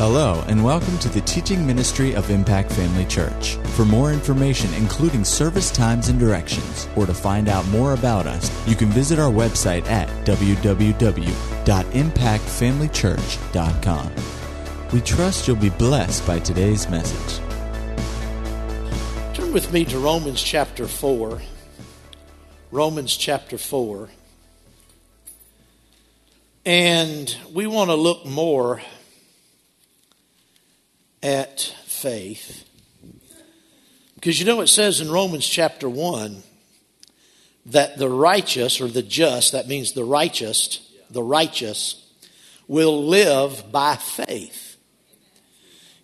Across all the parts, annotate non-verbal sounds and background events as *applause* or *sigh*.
Hello, and welcome to the teaching ministry of Impact Family Church. For more information, including service times and directions, or to find out more about us, you can visit our website at www.impactfamilychurch.com. We trust you'll be blessed by today's message. Turn with me to Romans chapter 4. Romans chapter 4. And we want to look more at faith. Because you know, it says in Romans chapter 1 that the righteous, or the just, that means the righteous, the righteous, will live by faith.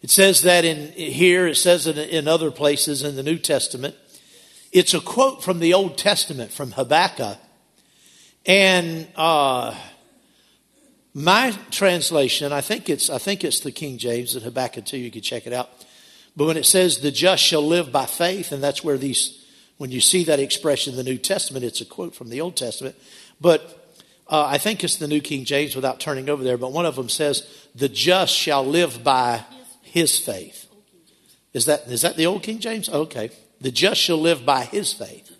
It says that in here, it says it in other places in the New Testament. It's a quote from the Old Testament, from Habakkuk. And uh, my translation, I think it's I think it's the King James at Habakkuk 2, you can check it out. But when it says the just shall live by faith, and that's where these when you see that expression in the New Testament, it's a quote from the Old Testament. But uh, I think it's the New King James without turning over there, but one of them says, The just shall live by his faith. Is that is that the old King James? Okay. The just shall live by his faith.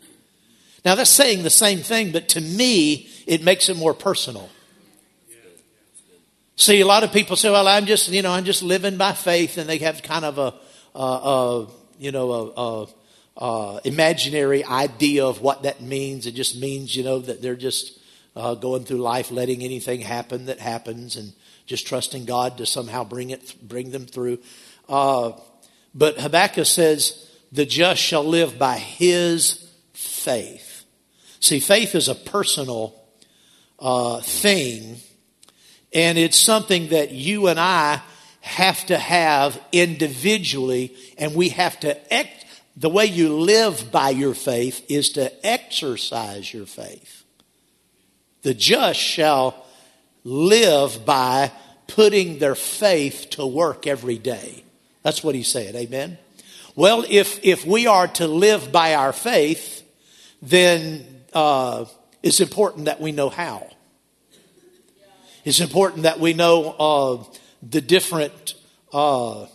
Now that's saying the same thing, but to me, it makes it more personal. See, a lot of people say, "Well, I'm just, you know, I'm just living by faith," and they have kind of a, a, a you know, a, a, imaginary idea of what that means. It just means, you know, that they're just uh, going through life, letting anything happen that happens, and just trusting God to somehow bring it, bring them through. Uh, but Habakkuk says, "The just shall live by his faith." See, faith is a personal uh, thing and it's something that you and I have to have individually, and we have to act. The way you live by your faith is to exercise your faith. The just shall live by putting their faith to work every day. That's what he's saying. Amen. Well, if if we are to live by our faith, then uh, it's important that we know how. It's important that we know uh, the different uh,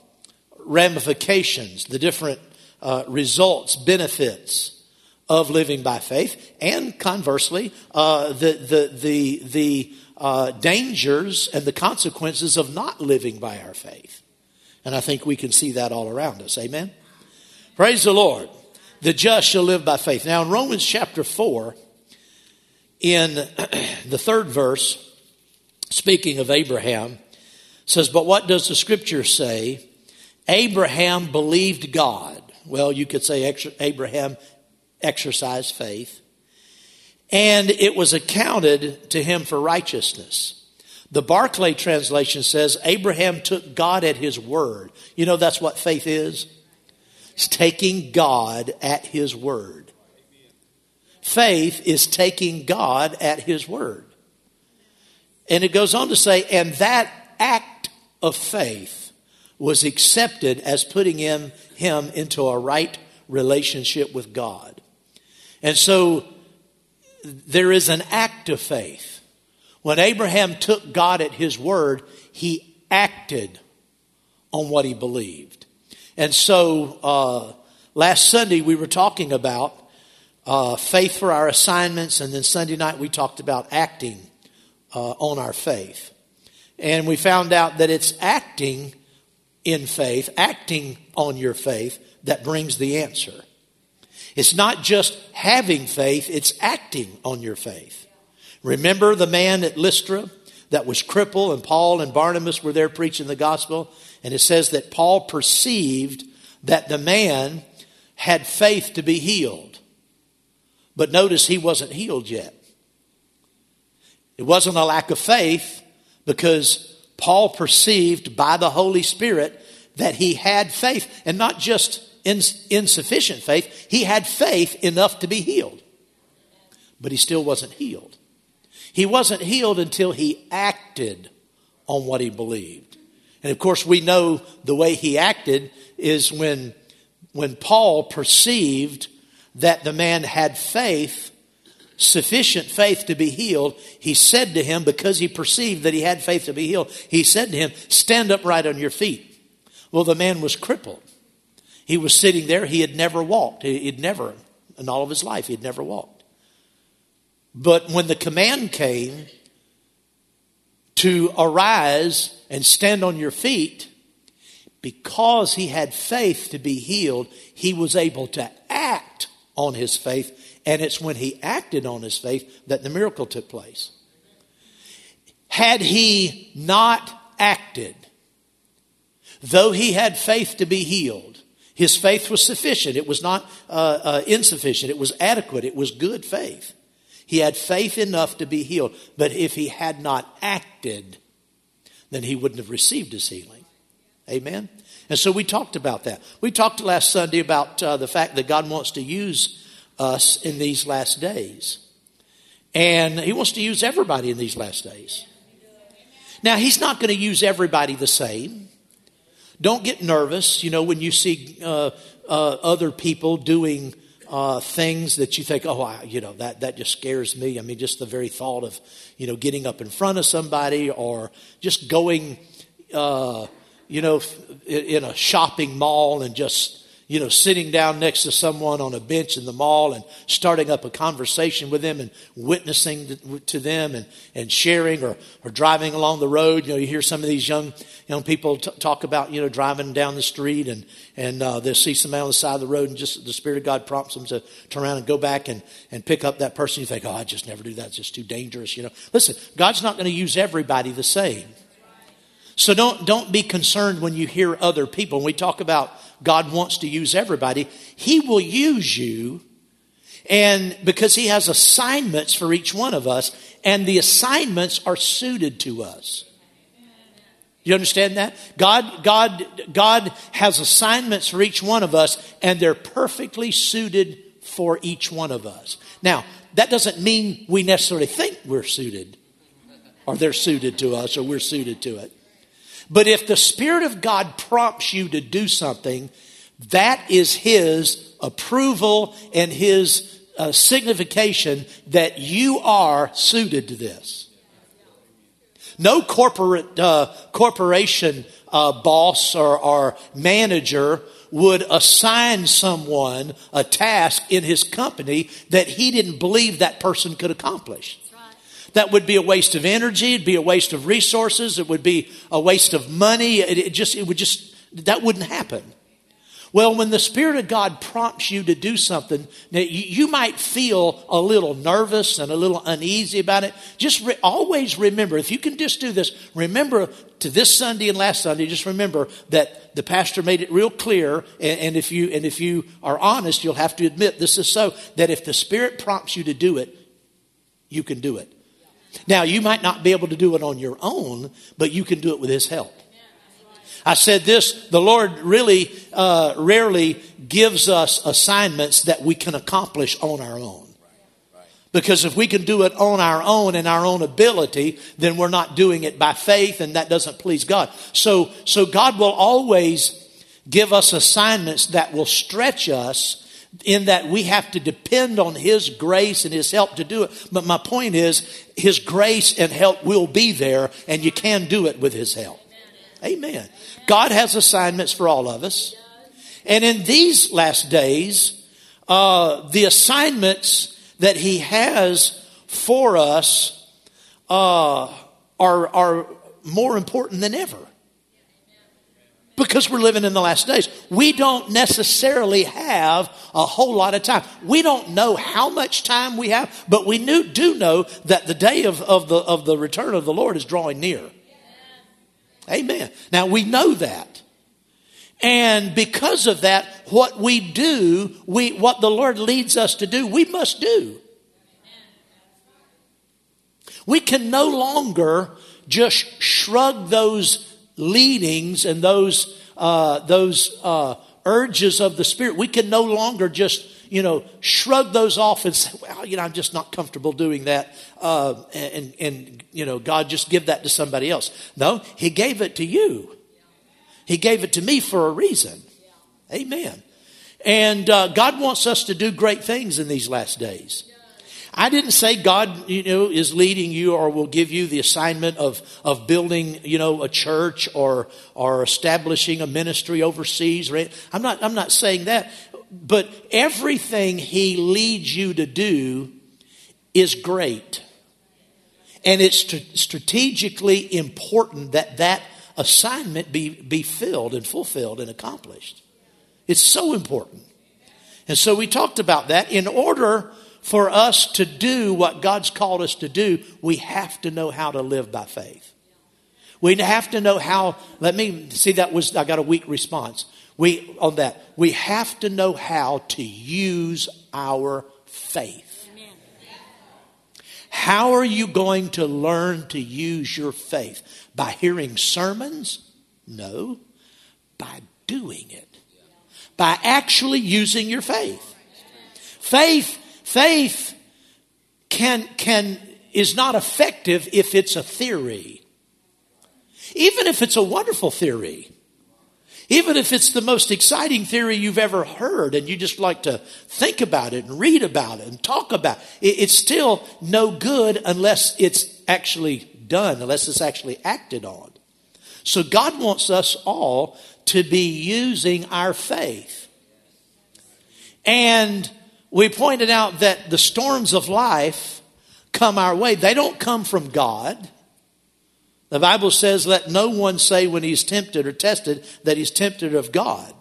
ramifications, the different uh, results, benefits of living by faith, and conversely, uh, the the the the uh, dangers and the consequences of not living by our faith. And I think we can see that all around us. Amen. Praise the Lord. The just shall live by faith. Now, in Romans chapter four, in *clears throat* the third verse speaking of Abraham, says, But what does the scripture say? Abraham believed God. Well, you could say Abraham exercised faith. And it was accounted to him for righteousness. The Barclay translation says Abraham took God at his word. You know, that's what faith is? It's taking God at his word. Faith is taking God at his word. And it goes on to say, and that act of faith was accepted as putting him, him into a right relationship with God. And so there is an act of faith. When Abraham took God at his word, he acted on what he believed. And so uh, last Sunday we were talking about uh, faith for our assignments, and then Sunday night we talked about acting uh, on our faith. And we found out that it's acting in faith, acting on your faith, that brings the answer. It's not just having faith, it's acting on your faith. Remember the man at Lystra that was crippled, and Paul and Barnabas were there preaching the gospel? And it says that Paul perceived that the man had faith to be healed. But notice he wasn't healed yet. It wasn't a lack of faith because Paul perceived by the Holy Spirit that he had faith and not just ins- insufficient faith, he had faith enough to be healed. But he still wasn't healed. He wasn't healed until he acted on what he believed. And of course, we know the way he acted is when, when Paul perceived that the man had faith sufficient faith to be healed, he said to him, because he perceived that he had faith to be healed, he said to him, Stand upright on your feet. Well, the man was crippled. He was sitting there. He had never walked. He'd never, in all of his life, he'd never walked. But when the command came to arise and stand on your feet, because he had faith to be healed, he was able to act on his faith. And it's when he acted on his faith that the miracle took place. Had he not acted, though he had faith to be healed, his faith was sufficient. It was not uh, uh, insufficient. It was adequate. It was good faith. He had faith enough to be healed. But if he had not acted, then he wouldn't have received his healing. Amen? And so we talked about that. We talked last Sunday about uh, the fact that God wants to use us in these last days. And he wants to use everybody in these last days. Now, he's not going to use everybody the same. Don't get nervous, you know, when you see uh, uh, other people doing uh, things that you think, oh, I, you know, that, that just scares me. I mean, just the very thought of, you know, getting up in front of somebody or just going, uh, you know, in a shopping mall and just you know, sitting down next to someone on a bench in the mall and starting up a conversation with them and witnessing to them and, and sharing or, or driving along the road. You know, you hear some of these young, young people t- talk about, you know, driving down the street and, and uh, they'll see somebody on the side of the road and just the Spirit of God prompts them to turn around and go back and, and pick up that person. You think, oh, I just never do that. It's just too dangerous, you know. Listen, God's not going to use everybody the same. So don't, don't be concerned when you hear other people. When we talk about God wants to use everybody, He will use you. And because He has assignments for each one of us, and the assignments are suited to us. You understand that? God, God, God has assignments for each one of us, and they're perfectly suited for each one of us. Now, that doesn't mean we necessarily think we're suited, or they're suited to us, or we're suited to it. But if the Spirit of God prompts you to do something, that is His approval and His uh, signification that you are suited to this. No corporate uh, corporation uh, boss or, or manager would assign someone a task in his company that he didn't believe that person could accomplish. That would be a waste of energy. It'd be a waste of resources. It would be a waste of money. It, it just, it would just, that wouldn't happen. Well, when the Spirit of God prompts you to do something, now you, you might feel a little nervous and a little uneasy about it. Just re- always remember, if you can just do this, remember to this Sunday and last Sunday, just remember that the pastor made it real clear. And, and if you, and if you are honest, you'll have to admit this is so, that if the Spirit prompts you to do it, you can do it. Now, you might not be able to do it on your own, but you can do it with His help. I said this the Lord really uh, rarely gives us assignments that we can accomplish on our own. Because if we can do it on our own and our own ability, then we're not doing it by faith and that doesn't please God. So, so God will always give us assignments that will stretch us in that we have to depend on His grace and His help to do it. But my point is, His grace and help will be there, and you can do it with His help. Amen. God has assignments for all of us. And in these last days, uh, the assignments that He has for us uh, are, are more important than ever because we're living in the last days. We don't necessarily have a whole lot of time. We don't know how much time we have, but we knew, do know that the day of, of, the, of the return of the Lord is drawing near. Amen. Now we know that. And because of that, what we do, we, what the Lord leads us to do, we must do. We can no longer just shrug those leadings and those uh, those uh, urges of the spirit, we can no longer just you know shrug those off and say, "Well, you know, I'm just not comfortable doing that," uh, and and you know, God just give that to somebody else. No, He gave it to you. He gave it to me for a reason. Amen. And uh, God wants us to do great things in these last days. I didn't say God, you know, is leading you or will give you the assignment of, of building, you know, a church or, or establishing a ministry overseas. Right? I'm not, I'm not saying that. But everything he leads you to do is great. And it's strategically important that that assignment be, be filled and fulfilled and accomplished. It's so important. And so we talked about that. In order for us to do what God's called us to do, we have to know how to live by faith. We have to know how, let me see that was, I got a weak response. We, on that, we have to know how to use our faith. How are you going to learn to use your faith? By hearing sermons? No. By doing it. By actually using your faith. Faith, faith can, can, is not effective if it's a theory. Even if it's a wonderful theory. Even if it's the most exciting theory you've ever heard and you just like to think about it and read about it and talk about it, it's still no good unless it's actually done, unless it's actually acted on. So God wants us all to be using our faith. And we pointed out that the storms of life come our way. They don't come from God. The Bible says, let no one say when he's tempted or tested that he's tempted of God.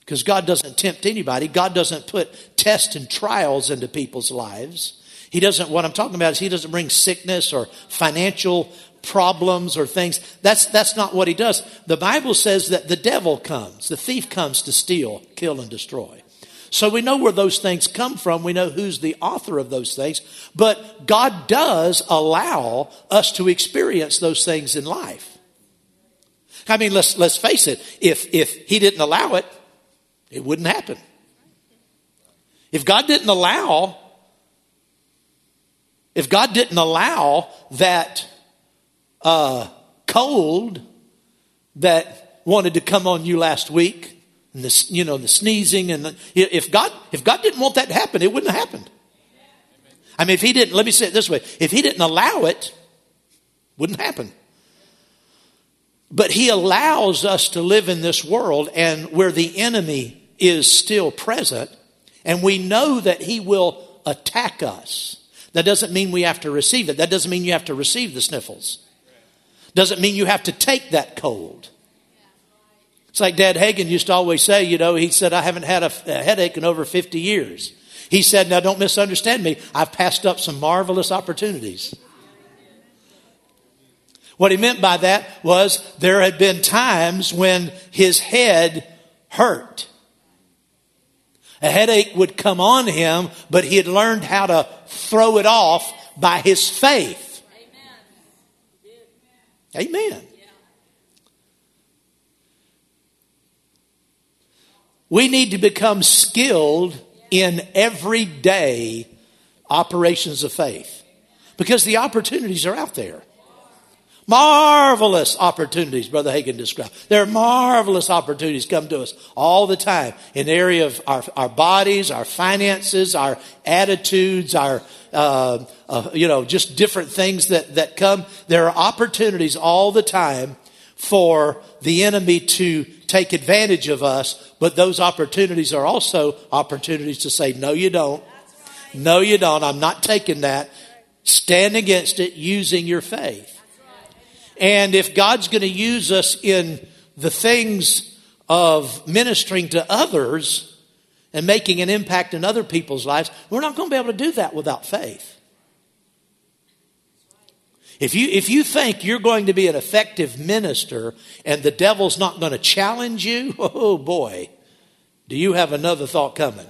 Because God doesn't tempt anybody. God doesn't put tests and trials into people's lives. He doesn't, what I'm talking about is he doesn't bring sickness or financial problems or things. That's, that's not what he does. The Bible says that the devil comes, the thief comes to steal, kill, and destroy. So we know where those things come from. We know who's the author of those things. But God does allow us to experience those things in life. I mean, let's, let's face it. If, if He didn't allow it, it wouldn't happen. If God didn't allow, if God didn't allow that uh, cold that wanted to come on you last week, and the, you know, the sneezing and the, if God, if God didn't want that to happen, it wouldn't have happened. I mean, if he didn't, let me say it this way. If he didn't allow it, wouldn't happen. But he allows us to live in this world and where the enemy is still present and we know that he will attack us. That doesn't mean we have to receive it. That doesn't mean you have to receive the sniffles. Doesn't mean you have to take that cold. It's like Dad Hagin used to always say, you know, he said, I haven't had a, a headache in over 50 years. He said, now don't misunderstand me. I've passed up some marvelous opportunities. What he meant by that was there had been times when his head hurt. A headache would come on him, but he had learned how to throw it off by his faith. Amen. Amen. We need to become skilled in everyday operations of faith because the opportunities are out there. Marvelous opportunities, Brother Hagin described. There are marvelous opportunities come to us all the time in the area of our, our bodies, our finances, our attitudes, our, uh, uh, you know, just different things that, that come. There are opportunities all the time for the enemy to take advantage of us, but those opportunities are also opportunities to say, no, you don't. No, you don't. I'm not taking that. Stand against it using your faith. And if God's going to use us in the things of ministering to others and making an impact in other people's lives, we're not going to be able to do that without faith. If you, if you think you're going to be an effective minister and the devil's not going to challenge you, *laughs* oh boy, do you have another thought coming?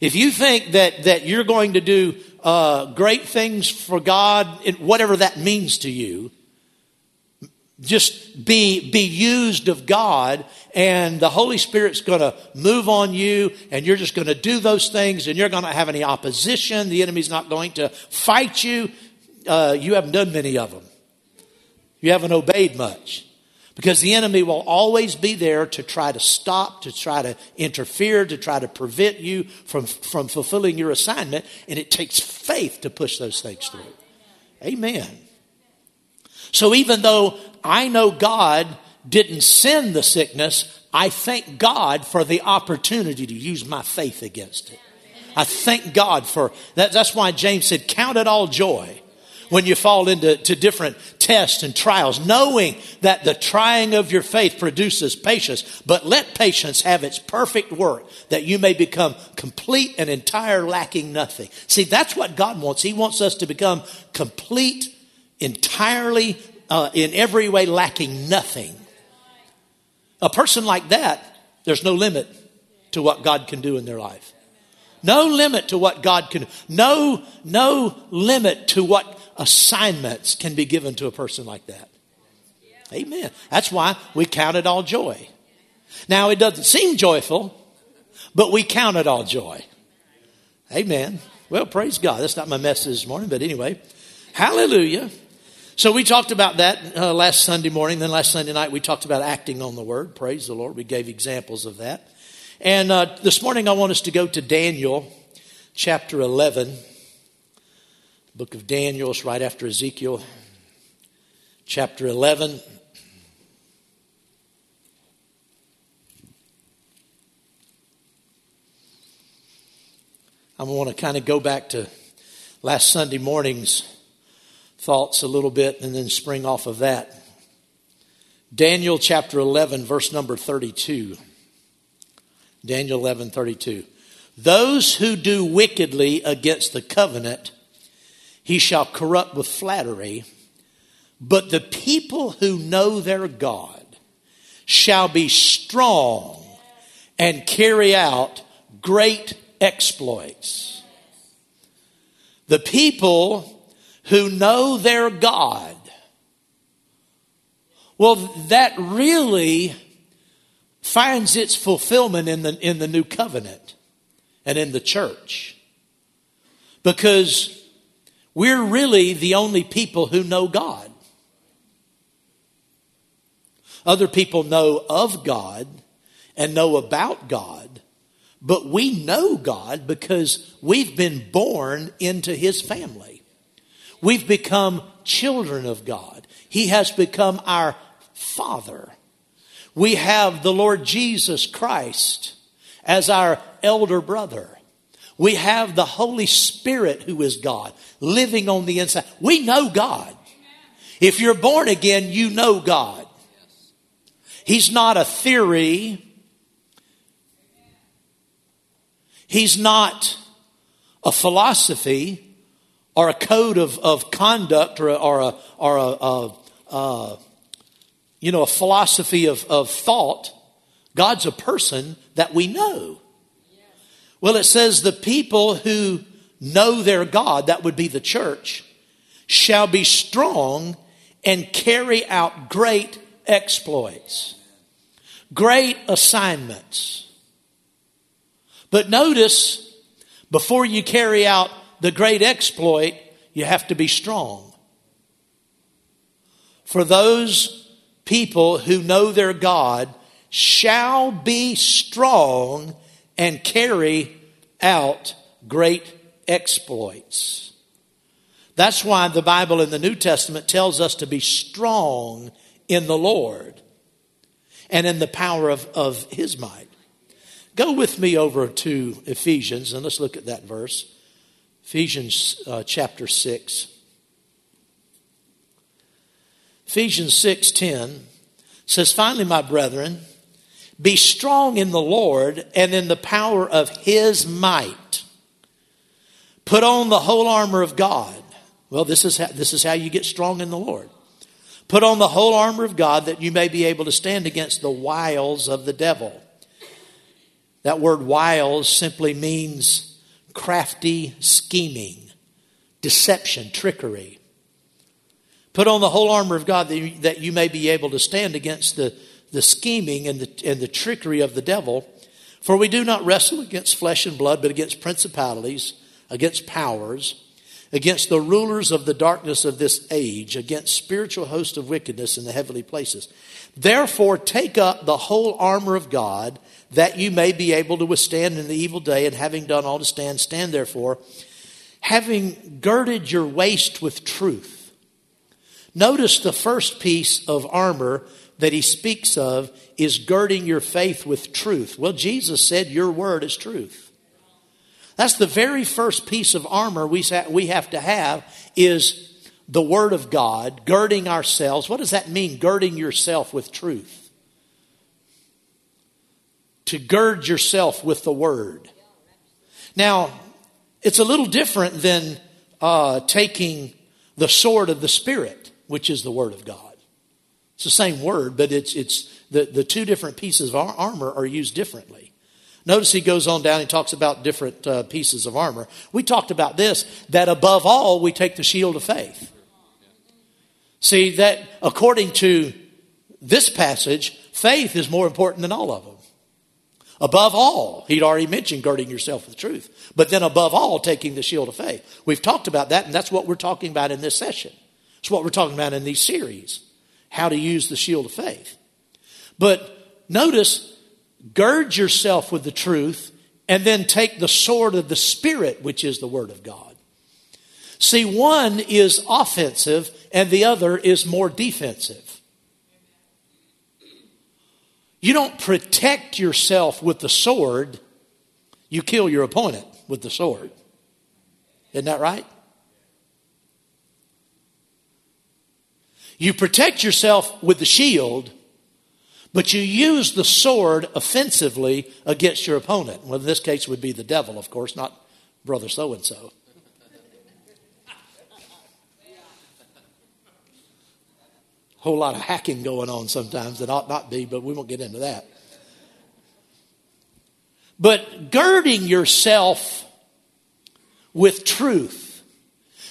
If you think that, that you're going to do uh, great things for God, whatever that means to you, just be, be used of God and the Holy Spirit's going to move on you and you're just going to do those things and you're going to have any opposition. The enemy's not going to fight you uh, you haven't done many of them. You haven't obeyed much. Because the enemy will always be there to try to stop, to try to interfere, to try to prevent you from, from fulfilling your assignment. And it takes faith to push those things through. Amen. So even though I know God didn't send the sickness, I thank God for the opportunity to use my faith against it. I thank God for that. That's why James said, Count it all joy when you fall into to different tests and trials, knowing that the trying of your faith produces patience. But let patience have its perfect work, that you may become complete and entire, lacking nothing. See, that's what God wants. He wants us to become complete, entirely, uh, in every way, lacking nothing. A person like that, there's no limit to what God can do in their life. No limit to what God can, no, no limit to what assignments can be given to a person like that. Amen. That's why we count it all joy. Now, it doesn't seem joyful, but we count it all joy. Amen. Well, praise God. That's not my message this morning, but anyway, hallelujah. So we talked about that uh, last Sunday morning. Then last Sunday night, we talked about acting on the word. Praise the Lord. We gave examples of that. And uh, this morning, I want us to go to Daniel chapter 11. Book of Daniel is right after Ezekiel, chapter 11. I want to kind of go back to last Sunday morning's thoughts a little bit and then spring off of that. Daniel chapter 11, verse number 32. Daniel 11, 32. Those who do wickedly against the covenant, he shall corrupt with flattery. But the people who know their God shall be strong and carry out great exploits. The people who know their God. Well, that really finds its fulfillment in the, in the new covenant and in the church. Because we're really the only people who know God. Other people know of God and know about God, but we know God because we've been born into His family. We've become children of God. He has become our Father. We have the Lord Jesus Christ as our elder brother. We have the Holy Spirit who is God living on the inside. We know God. If you're born again, you know God. He's not a theory. He's not a philosophy or a code of, of conduct or a, or a, or a, a, a you know, a philosophy of, of thought. God's a person that we know. Well, it says the people who know their God, that would be the church, shall be strong and carry out great exploits, great assignments. But notice, before you carry out the great exploit, you have to be strong. For those people who know their God shall be strong and carry out great exploits. That's why the Bible in the New Testament tells us to be strong in the Lord and in the power of, of His might. Go with me over to Ephesians and let's look at that verse. Ephesians uh, chapter 6. Ephesians 6:10 says finally my brethren be strong in the Lord and in the power of his might. Put on the whole armor of God. Well this is how, this is how you get strong in the Lord. Put on the whole armor of God that you may be able to stand against the wiles of the devil. That word wiles simply means crafty scheming, deception, trickery. Put on the whole armor of God that you, that you may be able to stand against the, the scheming and the, and the trickery of the devil. For we do not wrestle against flesh and blood, but against principalities, against powers, against the rulers of the darkness of this age, against spiritual hosts of wickedness in the heavenly places. Therefore, take up the whole armor of God, that you may be able to withstand in the evil day, and having done all to stand, stand therefore, having girded your waist with truth. Notice the first piece of armor that he speaks of is girding your faith with truth. Well, Jesus said, Your word is truth. That's the very first piece of armor we have to have is the Word of God, girding ourselves. What does that mean, girding yourself with truth? To gird yourself with the Word. Now, it's a little different than uh, taking the sword of the Spirit, which is the Word of God. It's the same word, but it's, it's the, the two different pieces of armor are used differently. Notice he goes on down, he talks about different uh, pieces of armor. We talked about this, that above all, we take the shield of faith. See, that according to this passage, faith is more important than all of them. Above all, he'd already mentioned girding yourself with truth. But then above all, taking the shield of faith. We've talked about that, and that's what we're talking about in this session. It's what we're talking about in these series. How to use the shield of faith. But notice gird yourself with the truth, and then take the sword of the Spirit, which is the Word of God. See, one is offensive and the other is more defensive. You don't protect yourself with the sword, you kill your opponent with the sword. Isn't that right? You protect yourself with the shield, but you use the sword offensively against your opponent. Well, in this case, would be the devil, of course, not brother so and so. A whole lot of hacking going on sometimes that ought not be, but we won't get into that. But girding yourself with truth,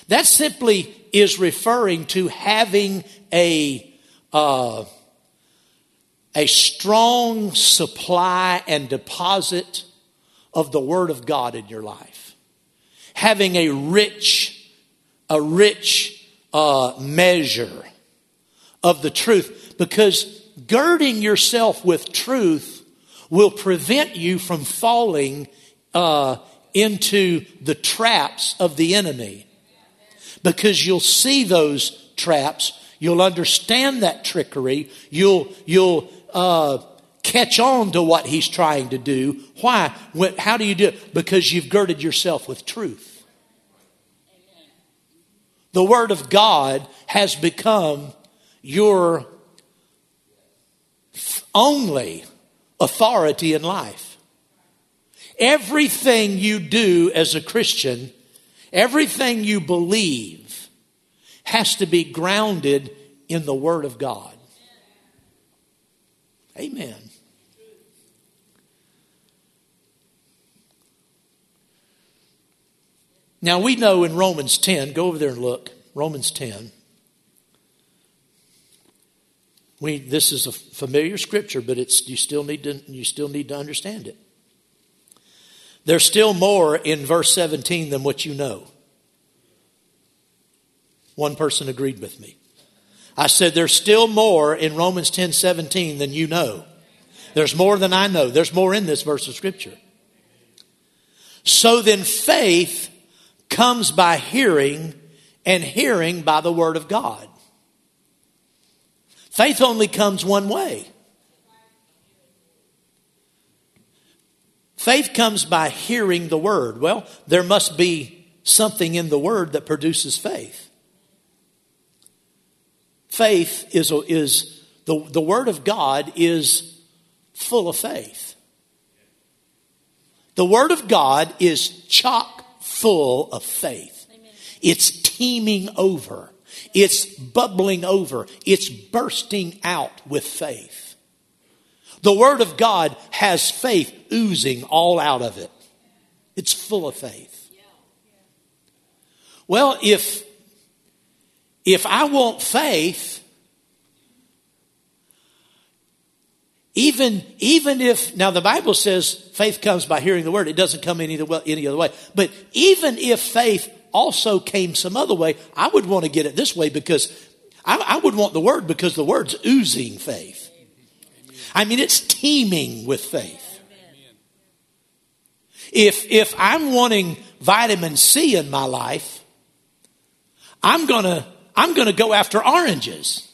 that's simply is referring to having a uh, a strong supply and deposit of the Word of God in your life. Having a rich, a rich uh, measure of the truth. Because girding yourself with truth will prevent you from falling uh, into the traps of the enemy. Because you'll see those traps. You'll understand that trickery. You'll, you'll uh, catch on to what he's trying to do. Why? When, how do you do it? Because you've girded yourself with truth. The Word of God has become your only authority in life. Everything you do as a Christian, everything you believe, has to be grounded in the Word of God. Amen. Now we know in Romans 10, go over there and look, Romans 10. We, this is a familiar scripture, but it's, you, still need to, you still need to understand it. There's still more in verse 17 than what you know. One person agreed with me. I said, there's still more in Romans 10 17 than you know. There's more than I know. There's more in this verse of Scripture. So then faith comes by hearing, and hearing by the Word of God. Faith only comes one way. Faith comes by hearing the Word. Well, there must be something in the Word that produces faith. Faith is, is the, the Word of God is full of faith. The Word of God is chock full of faith. Amen. It's teeming over. It's bubbling over. It's bursting out with faith. The Word of God has faith oozing all out of it. It's full of faith. Well, if if I want faith, even, even if, now the Bible says faith comes by hearing the word, it doesn't come any, any other way. But even if faith also came some other way, I would want to get it this way because I, I would want the word because the word's oozing faith. I mean, it's teeming with faith. If, if I'm wanting vitamin C in my life, I'm gonna, I'm gonna go after oranges.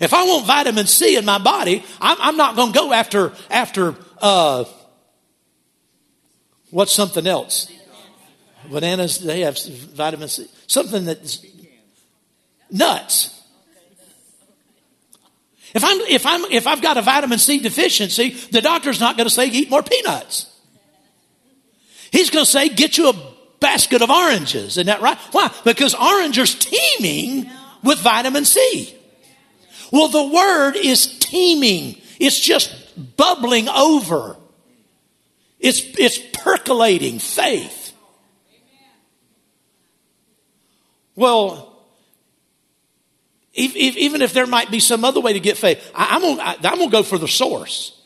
If I want vitamin C in my body, I'm, I'm not gonna go after, after, uh, what's something else? Bananas, they have vitamin C. Something that's nuts. If I'm if I'm if I've got a vitamin C deficiency, the doctor's not going to say eat more peanuts. He's going to say get you a basket of oranges. Isn't that right? Why? Because oranges teeming with vitamin C. Well, the word is teeming. It's just bubbling over. It's, it's percolating faith. Well, even if there might be some other way to get faith, I'm gonna, I'm gonna go for the source.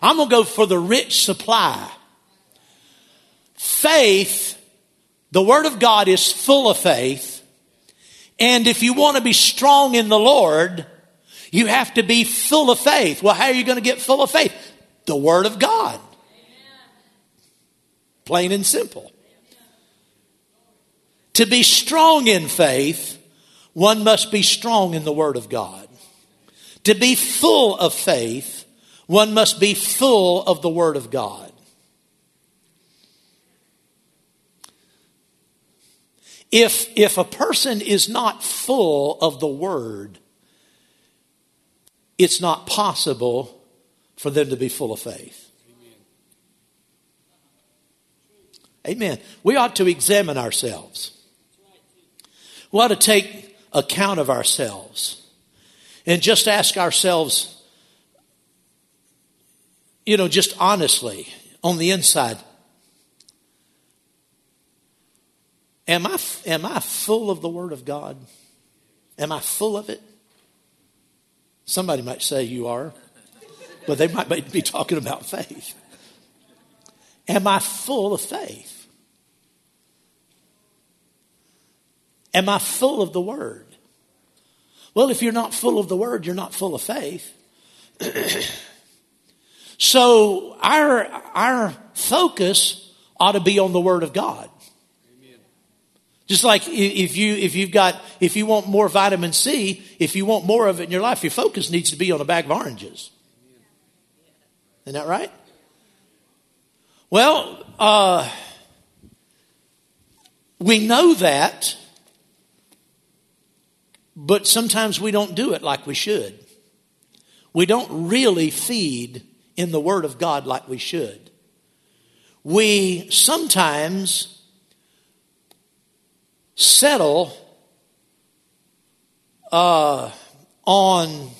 I'm gonna go for the rich supply. Faith, the Word of God is full of faith. And if you want to be strong in the Lord, you have to be full of faith. Well, how are you going to get full of faith? The Word of God. Plain and simple. To be strong in faith, one must be strong in the Word of God. To be full of faith, one must be full of the Word of God. If, if a person is not full of the Word, it's not possible for them to be full of faith. Amen. We ought to examine ourselves. We ought to take account of ourselves and just ask ourselves, you know, just honestly on the inside, am I, am I full of the Word of God? Am I full of it? Somebody might say you are, but they might be talking about faith. Am I full of faith? Am I full of the Word? Well, if you're not full of the Word, you're not full of faith. *clears throat* so our, our focus ought to be on the Word of God. Just like if you if you've got if you want more vitamin C, if you want more of it in your life, your focus needs to be on a bag of oranges. Isn't that right? Well, uh, we know that but sometimes we don't do it like we should. We don't really feed in the Word of God like we should. We sometimes settle uh, on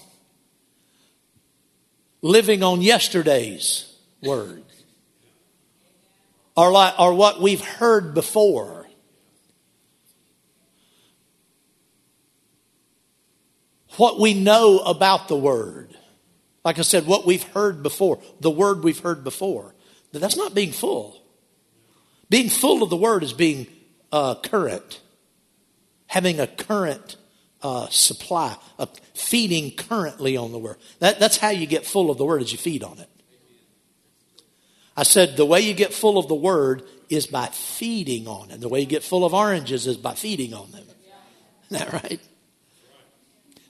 living on yesterday's Word or, like, or what we've heard before. What we know about the Word. Like I said, what we've heard before, the Word we've heard before. But that's not being full. Being full of the Word is being uh, current, having a current uh, supply, of feeding currently on the Word. That, that's how you get full of the Word, is you feed on it. I said the way you get full of the Word is by feeding on it. The way you get full of oranges is by feeding on them. Isn't that right?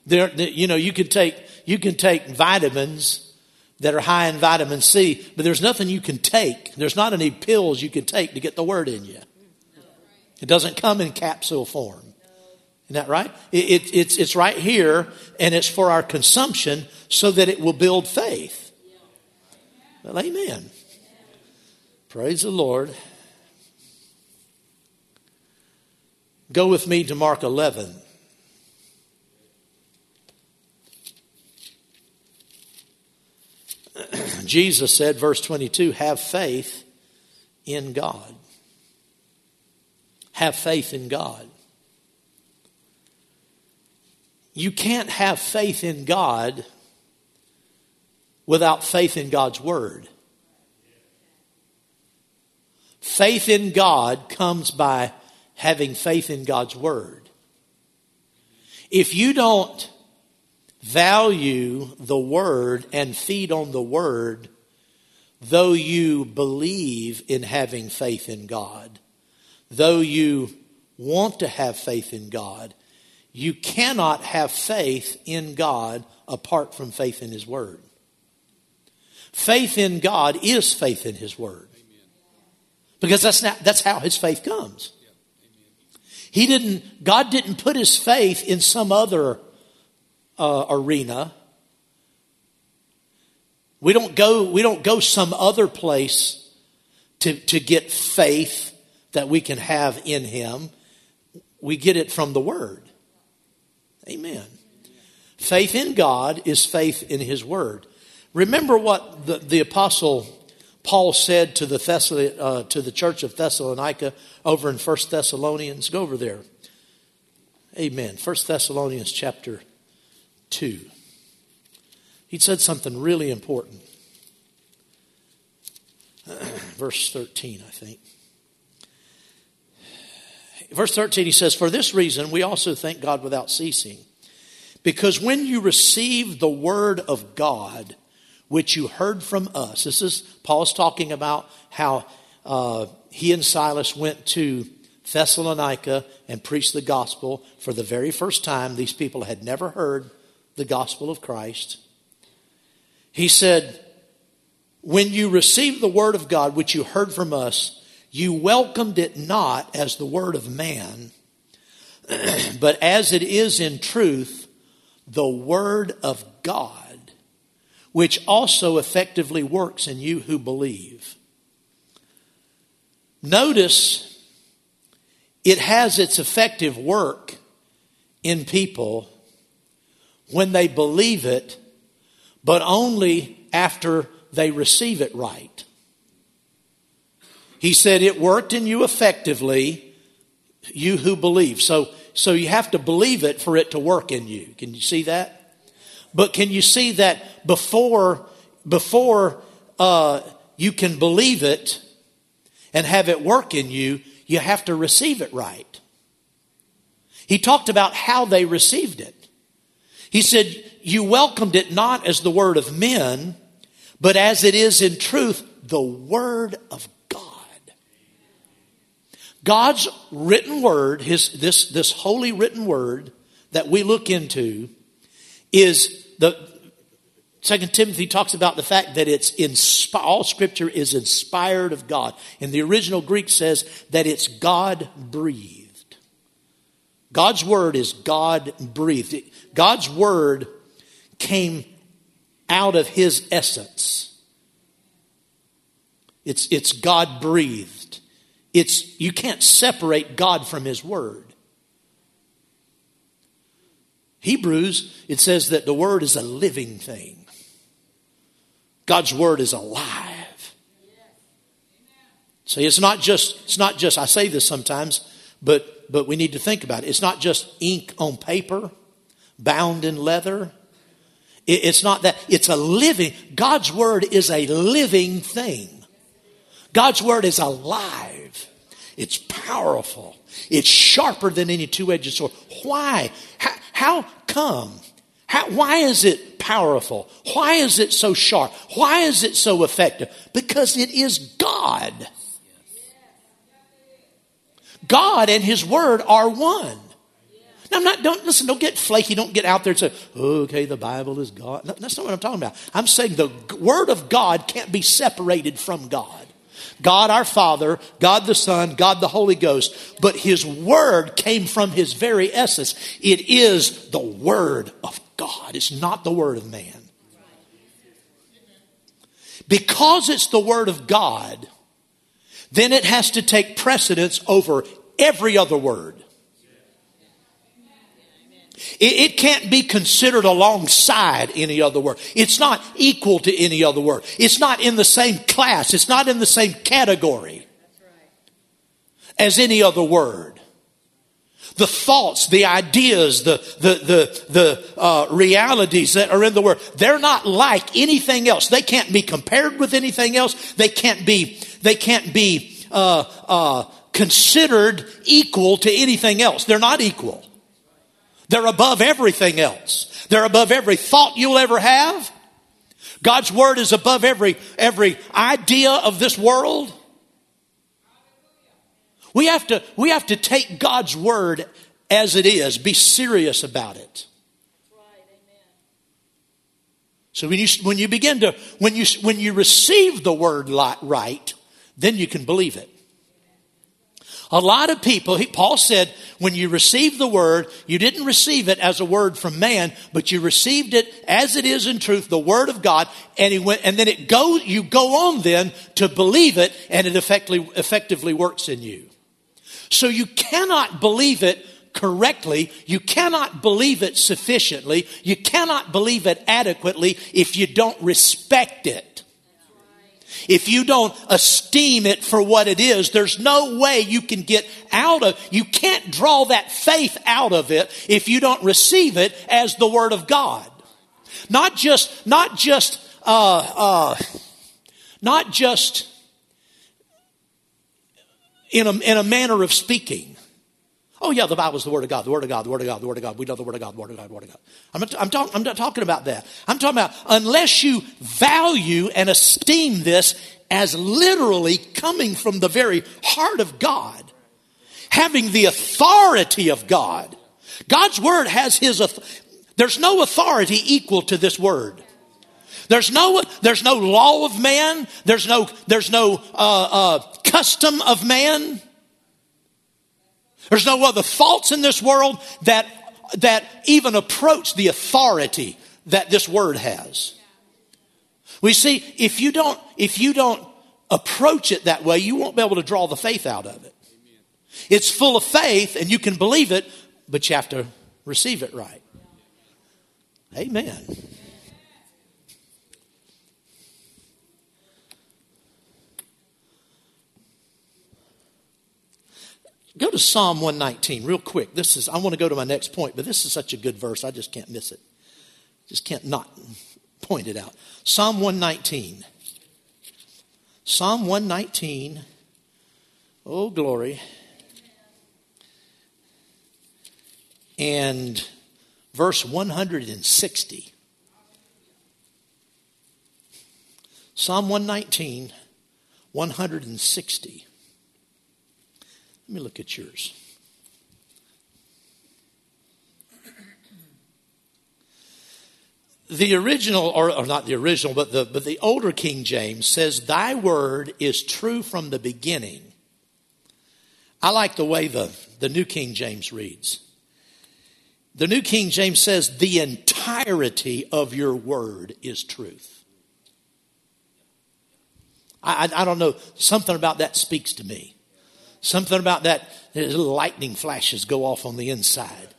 There, you know, you can take you can take vitamins that are high in vitamin C, but there's nothing you can take. There's not any pills you can take to get the word in you. It doesn't come in capsule form. Isn't that right? It, it, it's, it's right here, and it's for our consumption so that it will build faith. Well, amen. Praise the Lord. Go with me to Mark 11. Jesus said, verse 22, have faith in God. Have faith in God. You can't have faith in God without faith in God's Word. Faith in God comes by having faith in God's Word. If you don't value the Word and feed on the Word, though you believe in having faith in God, though you want to have faith in God, you cannot have faith in God apart from faith in His Word. Faith in God is faith in His Word. Because that's, not, that's how His faith comes. He didn't, God didn't put His faith in some other uh, arena. We don't go, we don't go some other place to, to get faith that we can have in Him. We get it from the Word. Amen. Faith in God is faith in His Word. Remember what the, the Apostle Paul said to the, uh, to the church of Thessalonica over in 1 Thessalonians. Go over there. Amen. 1 Thessalonians chapter 2. He said something really important. *clears throat* Verse 13, I think. Verse 13, he says, For this reason we also thank God without ceasing. Because when you receive the word of God, which you heard from us, this is Paul's talking about how uh, he and Silas went to Thessalonica and preached the gospel for the very first time. These people had never heard the gospel of Christ. He said, When you received the word of God, which you heard from us, you welcomed it not as the word of man, *clears throat* but as it is in truth, the word of God, which also effectively works in you who believe. Notice it has its effective work in people when they believe it, but only after they receive it right. He said it worked in you effectively, you who believe. So, so you have to believe it for it to work in you. Can you see that? But can you see that before, before uh, you can believe it and have it work in you, you have to receive it right. He talked about how they received it. He said, You welcomed it not as the word of men, but as it is in truth, the word of God. God's written word, his, this, this holy written word that we look into is the, Second Timothy talks about the fact that it's inspi- all scripture is inspired of God. And the original Greek says that it's God breathed. God's word is God breathed. God's word came out of his essence. It's, it's God breathed. It's, you can't separate God from His Word. Hebrews, it says that the Word is a living thing. God's Word is alive. See, it's not just, it's not just, I say this sometimes, but, but we need to think about it. It's not just ink on paper, bound in leather. It's not that. It's a living, God's Word is a living thing. God's Word is alive. It's powerful. It's sharper than any two edged sword. Why? How, how come? How, why is it powerful? Why is it so sharp? Why is it so effective? Because it is God. God and His Word are one. Now, I'm not, don't listen, don't get flaky. Don't get out there and say, okay, the Bible is God. No, that's not what I'm talking about. I'm saying the Word of God can't be separated from God. God our Father, God the Son, God the Holy Ghost. But His Word came from His very essence. It is the Word of God. It's not the Word of man. Because it's the Word of God, then it has to take precedence over every other word. It, can't be considered alongside any other word. It's not equal to any other word. It's not in the same class. It's not in the same category as any other word the thoughts, the ideas, the, the, the, the uh, realities that are in the Word, they're not like anything else. They can't be compared with anything else. They can't be, they can't be uh, uh, considered equal to anything else. They're not equal. They're above everything else. They're above every thought you'll ever have. God's word is above every, every idea of this world. We have to, we have to take God's word as it is, be serious about it. So when you, when you begin to, when you, when you receive the word right, then you can believe it. A lot of people, he, Paul said, when you receive the word, you didn't receive it as a word from man, but you received it as it is in truth, the word of God, and he went, and then it go, you go on then to believe it, and it effectively, effectively works in you. So you cannot believe it correctly. You cannot believe it sufficiently. You cannot believe it adequately if you don't respect it. If you don't esteem it for what it is, there's no way you can get out of, you can't draw that faith out of it if you don't receive it as the Word of God. Not just, not just, uh, uh, not just in a, in a manner of speaking. Oh, yeah, the Bible's the Word of God, the Word of God, the Word of God, the Word of God. We know the Word of God, the Word of God, the Word of God. I'm not, I'm, talk, I'm not talking about that. I'm talking about unless you value and esteem this as literally coming from the very heart of God, having the authority of God. God's Word has His, authority. there's no authority equal to this Word. There's no, there's no law of man. There's no, there's no uh, uh, custom of man. There's no other thoughts in this world that, that even approach the authority that this word has. We see, if you don't, if you don't approach it that way, you won't be able to draw the faith out of it. It's full of faith and you can believe it, but you have to receive it right. Amen. Go to Psalm 119 real quick. This is I want to go to my next point, but this is such a good verse. I just can't miss it. Just can't not point it out. Psalm 119. Psalm 119. Oh glory. And verse 160. Psalm 119, 160. Let me look at yours. The original, or, or, not the original, but the, but the older King James says, Thy word is true from the beginning. I like the way the, the New King James reads. The New King James says, The entirety of your word is truth. I, I, I don't know, something about that speaks to me. Something about that, lightning flashes go off on the inside.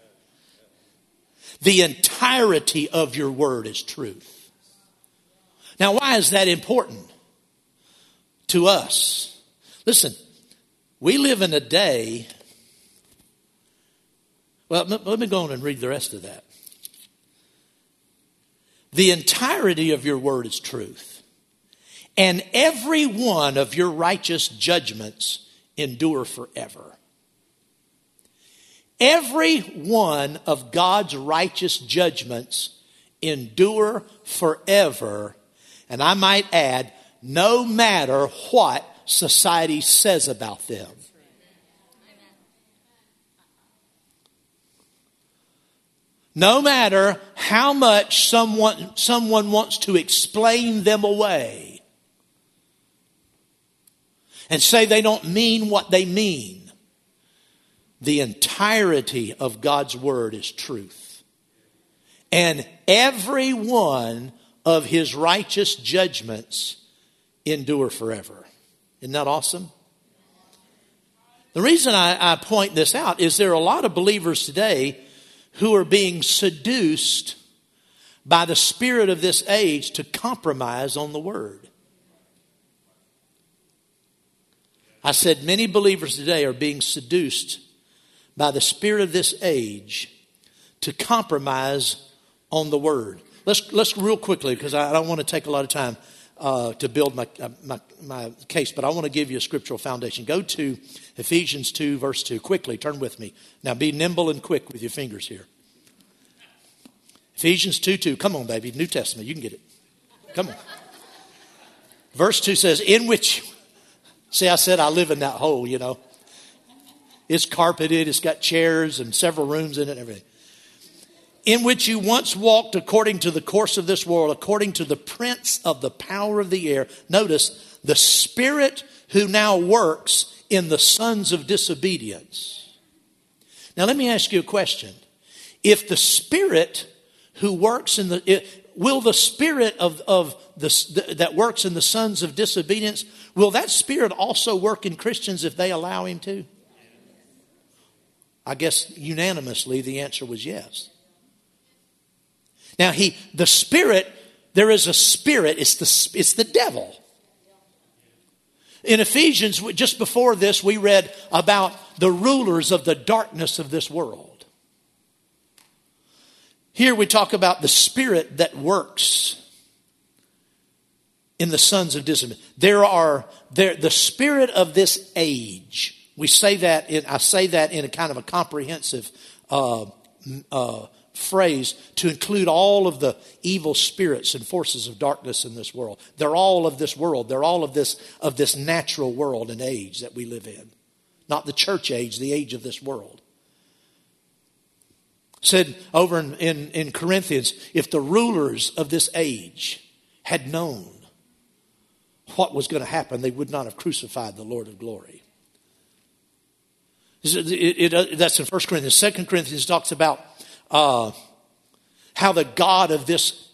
The entirety of your word is truth. Now, why is that important to us? Listen, we live in a day. Well, let me go on and read the rest of that. The entirety of your word is truth, and every one of your righteous judgments endure forever. Every one of God's righteous judgments endure forever. And I might add, no matter what society says about them. No matter how much someone, someone wants to explain them away and say they don't mean what they mean. The entirety of God's Word is truth. And every one of His righteous judgments endure forever. Isn't that awesome? The reason I, I, point this out is there are a lot of believers today who are being seduced by the spirit of this age to compromise on the word. I said, many believers today are being seduced by the spirit of this age to compromise on the word. Let's, let's real quickly, because I, don't want to take a lot of time. uh, to build my, uh, my, my case, but I want to give you a scriptural foundation. Go to Ephesians 2, verse 2. Quickly, turn with me. Now be nimble and quick with your fingers here. Ephesians 2 2. Come on, baby. New Testament. You can get it. Come on. Verse 2 says, In which, see, I said I live in that hole, you know. It's carpeted, it's got chairs and several rooms in it and everything in which you once walked according to the course of this world, according to the prince of the power of the air. Notice the spirit who now works in the sons of disobedience. Now, let me ask you a question. If the spirit who works in the, will the spirit of, of the, that works in the sons of disobedience, will that spirit also work in Christians if they allow him to? I guess unanimously the answer was yes. Now, he, the spirit, there is a spirit, it's the, it's the devil. In Ephesians, just before this, we read about the rulers of the darkness of this world. Here we talk about the spirit that works in the sons of disobedience. There are there the spirit of this age. We say that in, I say that in a kind of a comprehensive uh, uh, phrase to include all of the evil spirits and forces of darkness in this world. They're all of this world. They're all of this of this natural world and age that we live in. Not the church age, the age of this world. Said over in, in, in Corinthians, if the rulers of this age had known what was going to happen, they would not have crucified the Lord of glory. It, it, it, that's in 1 Corinthians. 2 Corinthians talks about uh, how the God of this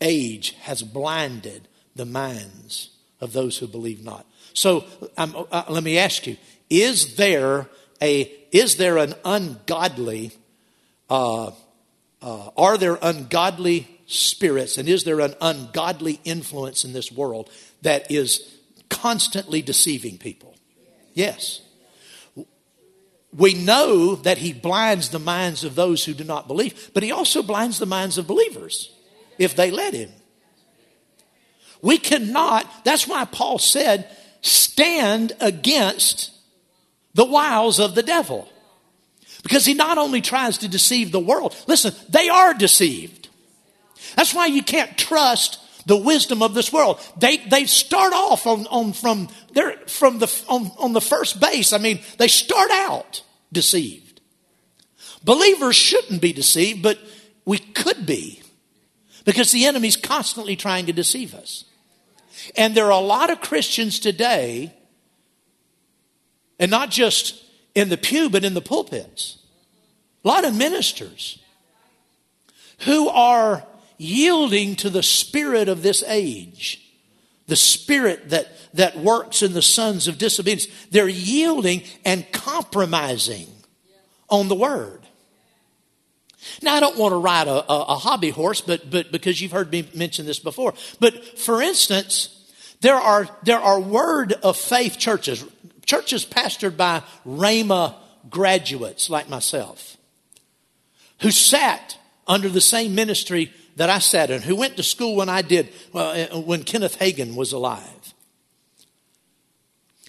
age has blinded the minds of those who believe not. So uh, let me ask you: Is there a is there an ungodly? Uh, uh, are there ungodly spirits, and is there an ungodly influence in this world that is constantly deceiving people? Yes. We know that he blinds the minds of those who do not believe, but he also blinds the minds of believers if they let him. We cannot, that's why Paul said, stand against the wiles of the devil. Because he not only tries to deceive the world, listen, they are deceived. That's why you can't trust the wisdom of this world. They, they start off on, on from, their, from the, on, on the first base. I mean, they start out deceived. Believers shouldn't be deceived, but we could be because the enemy's constantly trying to deceive us. And there are a lot of Christians today, and not just in the pew, but in the pulpits, a lot of ministers who are yielding to the spirit of this age, the spirit that, that works in the sons of disobedience. They're yielding and compromising on the word. Now, I don't want to ride a, a, a, hobby horse, but, but because you've heard me mention this before. But for instance, there are, there are word of faith churches, churches pastored by Rhema graduates like myself, who sat under the same ministry that I sat in, who went to school when I did, uh, when Kenneth Hagin was alive,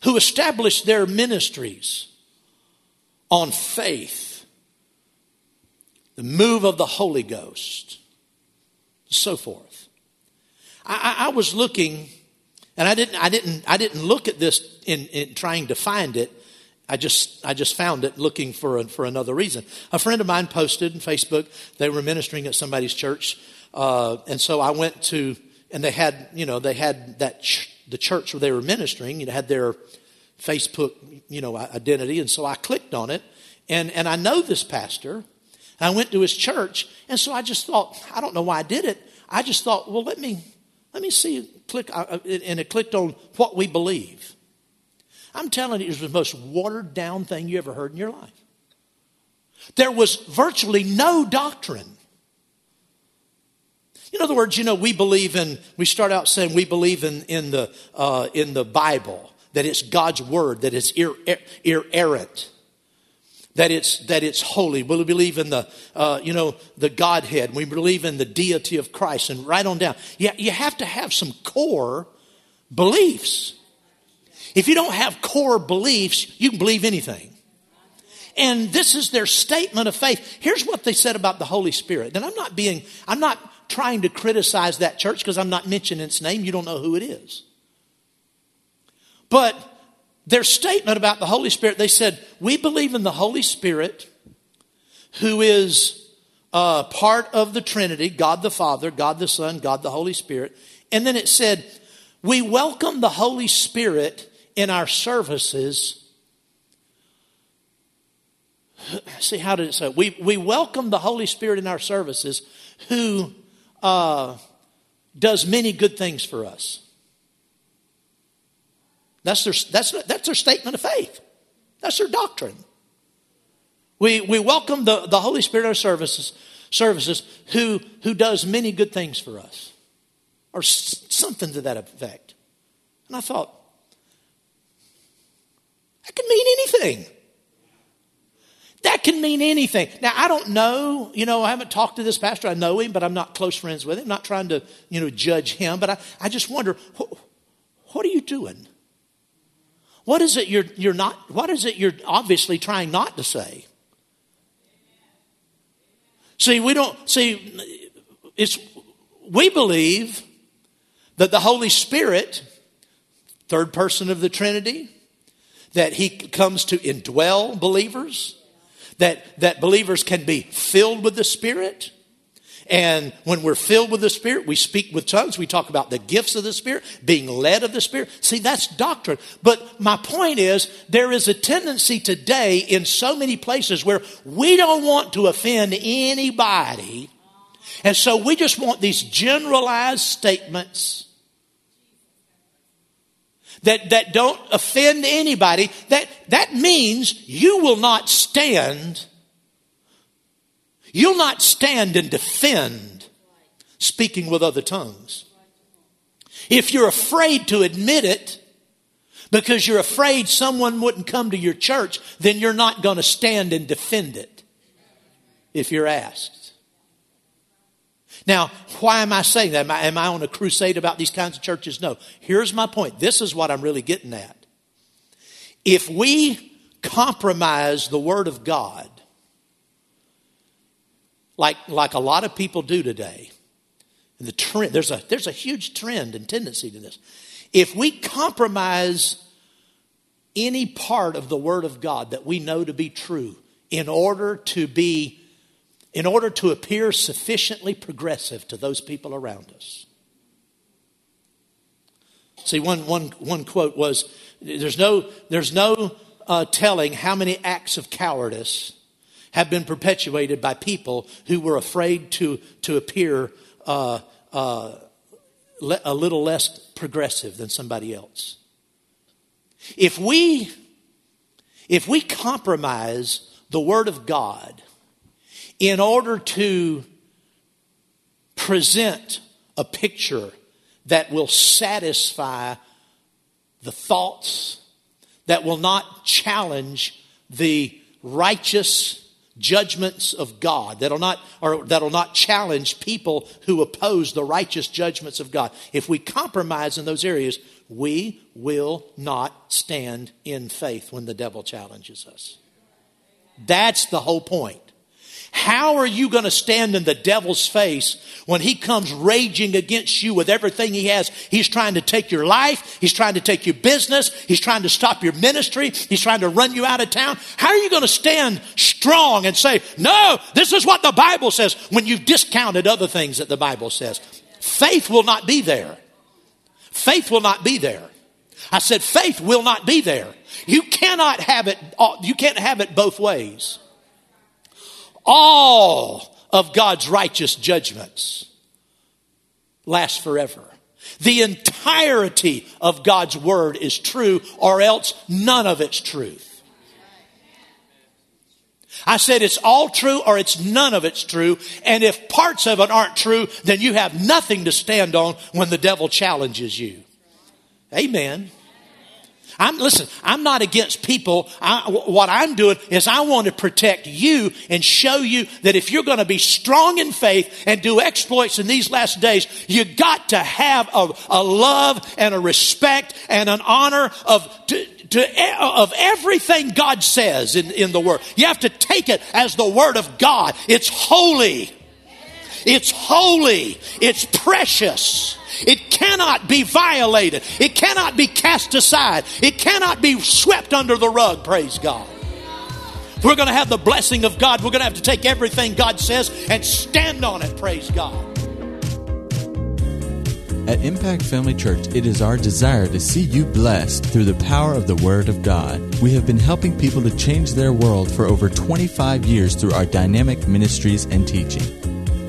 who established their ministries on faith, the move of the Holy Ghost, so forth. I, I, I was looking, and I didn't, I didn't, I didn't look at this in, in trying to find it. I just, I just found it looking for, a, for another reason. A friend of mine posted on Facebook, they were ministering at somebody's church uh, and so I went to, and they had, you know, they had that, ch- the church where they were ministering, you know, had their Facebook, you know, identity. And so I clicked on it and, and I know this pastor. and I went to his church. And so I just thought, I don't know why I did it. I just thought, well, let me, let me see, click, uh, and it clicked on what we believe. I'm telling you, it was the most watered down thing you ever heard in your life. There was virtually no doctrine. In other words, you know, we believe in, we start out saying we believe in, in, the, uh, in the Bible, that it's God's word, that it's inerrant, that it's, that it's holy. We believe in the, uh, you know, the Godhead. We believe in the deity of Christ and right on down. You, you have to have some core beliefs. If you don't have core beliefs, you can believe anything. And this is their statement of faith. Here's what they said about the Holy Spirit. And I'm not being, I'm not trying to criticize that church because I'm not mentioning its name. You don't know who it is. But their statement about the Holy Spirit, they said, We believe in the Holy Spirit who is uh, part of the Trinity God the Father, God the Son, God the Holy Spirit. And then it said, We welcome the Holy Spirit in our services. *sighs* See, how did it say? We, we welcome the Holy Spirit in our services who uh, does many good things for us. That's their, that's, that's their statement of faith. That's their doctrine. We, we welcome the, the Holy Spirit in our services, services who, who does many good things for us, or s- something to that effect. And I thought, that can mean anything. That can mean anything. Now, I don't know, you know, I haven't talked to this pastor. I know him, but I'm not close friends with him. I'm not trying to, you know, judge him, but I, I just wonder, what, what are you doing? What is it you're, you're not, what is it you're obviously trying not to say? See, we don't, see, it's, we believe that the Holy Spirit, third person of the Trinity, that he comes to indwell believers, that, that believers can be filled with the Spirit, and when we're filled with the Spirit, we speak with tongues. We talk about the gifts of the Spirit, being led of the Spirit. See, that's doctrine. But my point is, there is a tendency today in so many places where we don't want to offend anybody. And so we just want these generalized statements that, that don't offend anybody. That, that means you will not stand You'll not stand and defend speaking with other tongues. If you're afraid to admit it, because you're afraid someone wouldn't come to your church, then you're not going to stand and defend it if you're asked. Now, why am I saying that? Am I, am I on a crusade about these kinds of churches? No. Here's my point. This is what I'm really getting at. If we compromise the Word of God like, like a lot of people do today. and The trend, there's a, there's a huge trend and tendency to this. If we compromise any part of the Word of God that we know to be true in order to be, in order to appear sufficiently progressive to those people around us. See, one, one, one quote was there's no, there's no uh, telling how many acts of cowardice have been perpetuated by people who were afraid to, to appear uh, uh, le- a little less progressive than somebody else. If we, if we compromise the Word of God in order to present a picture that will satisfy the thoughts, that will not challenge the righteous judgments of God that'll not or that'll not challenge people who oppose the righteous judgments of God. If we compromise in those areas, we will not stand in faith when the devil challenges us. That's the whole point. How are you going to stand in the devil's face when he comes raging against you with everything he has? He's trying to take your life. He's trying to take your business. He's trying to stop your ministry. He's trying to run you out of town. How are you going to stand strong and say, no, this is what the Bible says when you've discounted other things that the Bible says? Faith will not be there. Faith will not be there. I said, faith will not be there. You cannot have it, uh, you can't have it both ways all of God's righteous judgments last forever. The entirety of God's word is true, or else none of it's truth. I said it's all true or it's none of it's true. And if parts of it aren't true, then you have nothing to stand on when the devil challenges you. Amen. I'm listen. I'm not against people. I, what I'm doing is I want to protect you and show you that if you're going to be strong in faith and do exploits in these last days, you got to have a, a love and a respect and an honor of. To, to, of everything God says in, in the Word. You have to take it as the Word of God. It's holy. It's holy. It's precious. It cannot be violated. It cannot be cast aside. It cannot be swept under the rug, praise God. We're going to have the blessing of God, we're going to have to take everything God says and stand on it, praise God. At Impact Family Church, it is our desire to see you blessed through the power of the Word of God. We have been helping people to change their world for over 25 years through our dynamic ministries and teaching.